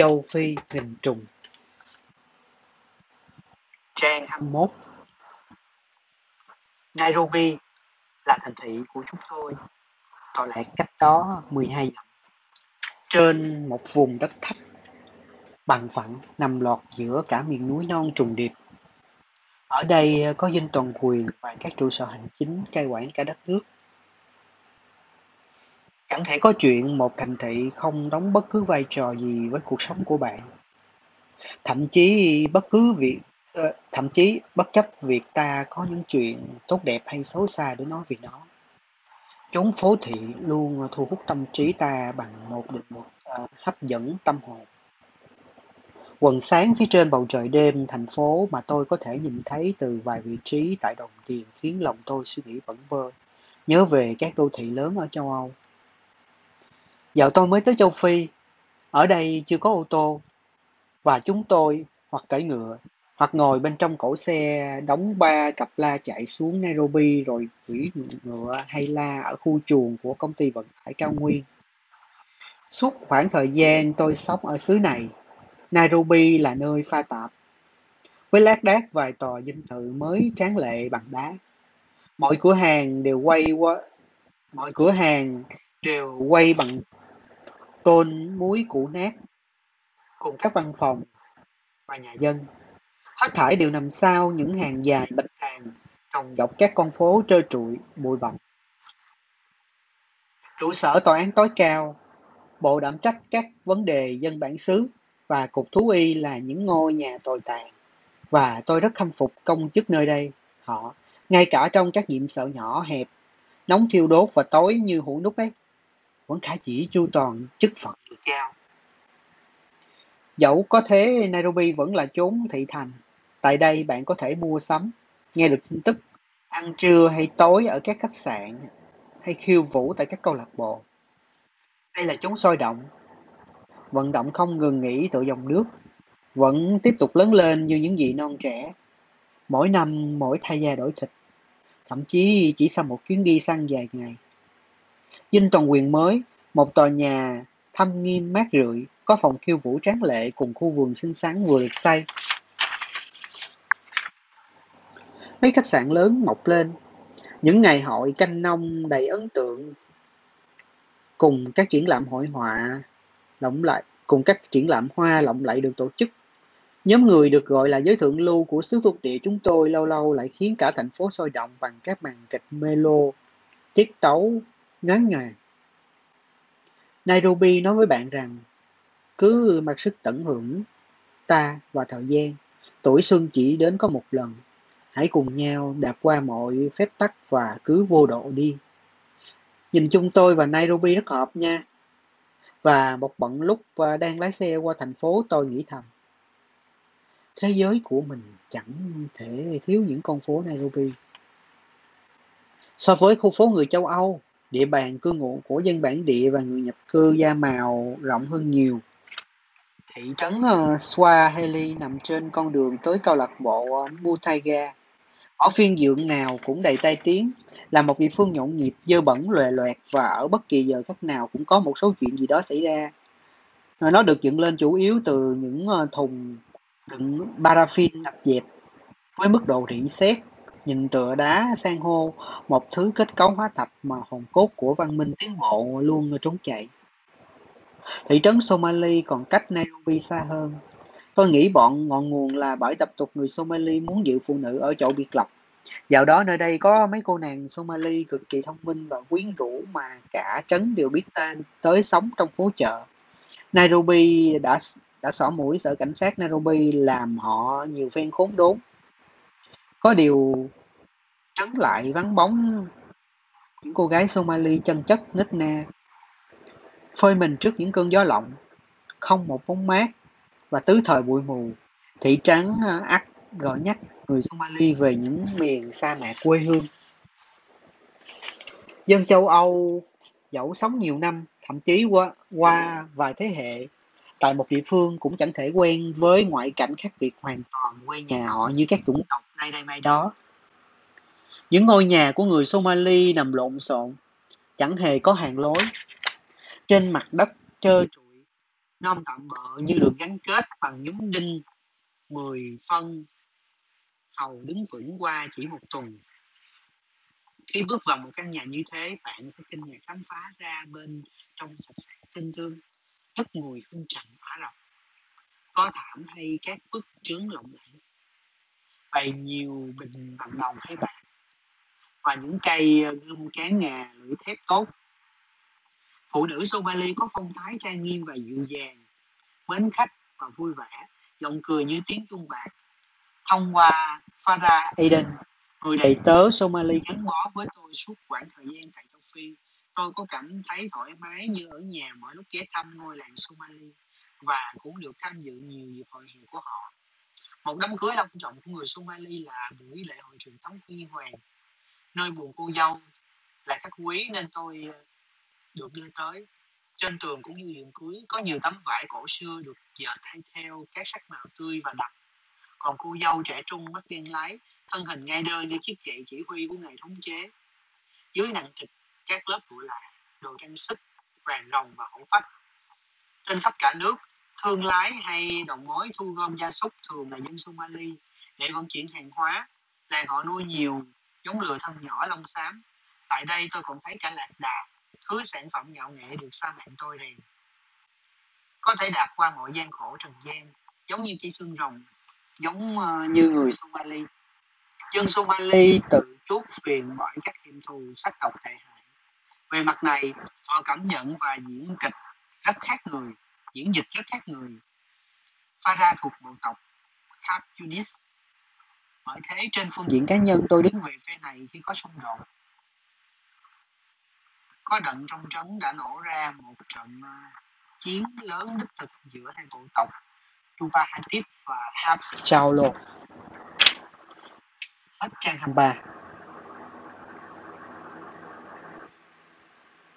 Châu Phi hình trùng Trang 21 Nairobi là thành thị của chúng tôi, tọa lạc cách đó 12 dặm. Trên một vùng đất thấp, bằng phẳng nằm lọt giữa cả miền núi non trùng điệp. Ở đây có dinh toàn quyền và các trụ sở hành chính cai quản cả đất nước. Chẳng thể có chuyện một thành thị không đóng bất cứ vai trò gì với cuộc sống của bạn. Thậm chí bất cứ việc ờ, thậm chí bất chấp việc ta có những chuyện tốt đẹp hay xấu xa để nói về nó. Chốn phố thị luôn thu hút tâm trí ta bằng một định luật ờ, hấp dẫn tâm hồn. Quần sáng phía trên bầu trời đêm thành phố mà tôi có thể nhìn thấy từ vài vị trí tại đồng tiền khiến lòng tôi suy nghĩ vẩn vơ, nhớ về các đô thị lớn ở châu Âu. Dạo tôi mới tới châu Phi, ở đây chưa có ô tô, và chúng tôi hoặc cưỡi ngựa, hoặc ngồi bên trong cổ xe đóng ba cặp la chạy xuống Nairobi rồi gửi ngựa hay la ở khu chuồng của công ty vận tải cao nguyên. Suốt khoảng thời gian tôi sống ở xứ này, Nairobi là nơi pha tạp, với lác đác vài tòa dinh thự mới tráng lệ bằng đá. Mọi cửa hàng đều quay qua mọi cửa hàng đều quay bằng tôn muối cũ nát, cùng các văn phòng và nhà dân. Hết thải đều nằm sau những hàng dài bạch hàng trồng dọc các con phố trơ trụi, bụi bặm. Trụ sở tòa án tối cao, bộ đảm trách các vấn đề dân bản xứ và cục thú y là những ngôi nhà tồi tàn. Và tôi rất khâm phục công chức nơi đây. Họ, ngay cả trong các nhiệm sở nhỏ hẹp, nóng thiêu đốt và tối như hũ nút ấy, vẫn khả dĩ chu toàn chức phận được giao. Dẫu có thế, Nairobi vẫn là chốn thị thành. Tại đây bạn có thể mua sắm, nghe được tin tức, ăn trưa hay tối ở các khách sạn, hay khiêu vũ tại các câu lạc bộ. Đây là chốn sôi động, vận động không ngừng nghỉ tự dòng nước, vẫn tiếp tục lớn lên như những gì non trẻ. Mỗi năm mỗi thay da đổi thịt, thậm chí chỉ sau một chuyến đi săn dài ngày. Dinh toàn quyền mới, một tòa nhà thâm nghiêm mát rượi, có phòng khiêu vũ tráng lệ cùng khu vườn xinh xắn vừa được xây. Mấy khách sạn lớn mọc lên, những ngày hội canh nông đầy ấn tượng cùng các triển lãm hội họa lộng lại cùng các triển lãm hoa lộng lẫy được tổ chức. Nhóm người được gọi là giới thượng lưu của xứ thuộc địa chúng tôi lâu lâu lại khiến cả thành phố sôi động bằng các màn kịch melo, tiết tấu, ngắn ngày. Nairobi nói với bạn rằng, cứ mặc sức tận hưởng ta và thời gian, tuổi xuân chỉ đến có một lần. Hãy cùng nhau đạp qua mọi phép tắc và cứ vô độ đi. Nhìn chung tôi và Nairobi rất hợp nha. Và một bận lúc và đang lái xe qua thành phố tôi nghĩ thầm. Thế giới của mình chẳng thể thiếu những con phố Nairobi. So với khu phố người châu Âu, địa bàn cư ngụ của dân bản địa và người nhập cư da màu rộng hơn nhiều. Thị trấn uh, Swahili nằm trên con đường tới câu lạc bộ ờ, uh, Mutaiga. Ở phiên dượng nào cũng đầy tai tiếng, là một địa phương nhộn nhịp, dơ bẩn, lòe loẹt và ở bất kỳ giờ khắc nào cũng có một số chuyện gì đó xảy ra. Ờ, nó được dựng lên chủ yếu từ những uh, thùng đựng paraffin nạp dẹp với mức độ rỉ sét nhìn tựa đá san hô, một thứ kết cấu hóa thạch mà hồn cốt của văn minh tiến bộ luôn trốn chạy. Thị trấn Somali còn cách Nairobi xa hơn. Tôi nghĩ bọn ngọn nguồn là bởi tập tục người Somali muốn giữ phụ nữ ở chỗ biệt lập. Dạo đó nơi đây có mấy cô nàng Somali cực kỳ thông minh và quyến rũ mà cả trấn đều biết tên tới sống trong phố chợ. Nairobi đã đã xỏ mũi sở cảnh sát Nairobi làm họ nhiều phen khốn đốn. Có điều, trấn lại vắng bóng, những cô gái Somali chân chất nít na phơi mình trước những cơn gió lộng, không một bóng mát. Và tứ thời bụi mù, thị trấn à, ắt gọi nhắc người Somali về những miền sa mạc quê hương. Dân châu Âu dẫu sống nhiều năm, thậm chí qua qua vài thế hệ, tại một địa phương cũng chẳng thể quen với ngoại cảnh khác biệt hoàn toàn quê nhà họ như các chủng tộc nay đây mai đó. Những ngôi nhà của người Somali nằm lộn xộn, chẳng hề có hàng lối. Trên mặt đất trơ trụi, non tạm bợ như được gắn kết bằng nhúm đinh mười phân. Hầu đứng vững qua chỉ một tuần. Khi bước vào một căn nhà như thế bạn sẽ kinh ngạc khám phá ra bên trong sạch sẽ tinh thương rất mùi hương trầm ả rập. Có thảm hay các bức trướng lộng lẫy bày nhiều bình bằng đồng hay bạc. Và những cây ờ, gươm cán ngà lưỡi thép tốt. Phụ nữ Somali có phong thái trang nghiêm và dịu dàng mến khách và vui vẻ giọng cười như tiếng chuông bạc. Thông qua Farah Eden người đầy tớ Somali gắn bó với tôi suốt quãng thời gian tại châu Phi tôi có cảm thấy thoải mái như ở nhà mỗi lúc ghé thăm ngôi làng Somali và cũng được tham dự nhiều dịp hội hè của họ một đám cưới long trọng của người Somali là buổi lễ hội truyền thống huy hoàng. Nơi buồn cô dâu là các quý nên tôi ờ, được đưa tới. Trên tường cũng như điện cưới có nhiều tấm vải cổ xưa được dệt hay theo các sắc màu tươi và đậm. Còn cô dâu trẻ trung mắt đen lái, thân hình ngay đơn như chiếc gậy chỉ huy của ngày thống chế. Dưới nặng trịch, các lớp lụa là đồ trang sức vàng rồng và hổ phách. Trên khắp cả nước thương lái hay đầu mối thu gom gia súc thường là dân Somali để vận chuyển hàng hóa làng họ nuôi nhiều giống lừa thân nhỏ lông xám. Tại đây tôi còn thấy cả lạc đà thứ sản phẩm ngạo nghệ được sa mạn tôi rèn. Có thể đạp qua mọi gian khổ trần gian giống như chỉ xương rồng giống uh, như người Somali dân Somali tự chuốt phiền bởi các hiểm thù sắc tộc tệ hại. Về mặt này họ cảm nhận và diễn kịch rất khác người diễn dịch cho các người. Pha ra thuộc bộ tộc Hab Yunis. Bởi thế trên phương diện cá nhân, tôi đứng về phe này khi có xung đột. Có đận trong trấn đã nổ ra một trận à, chiến lớn đích thực giữa hai bộ tộc Tuba Hatip và Hap Chao Lô. hết trang 23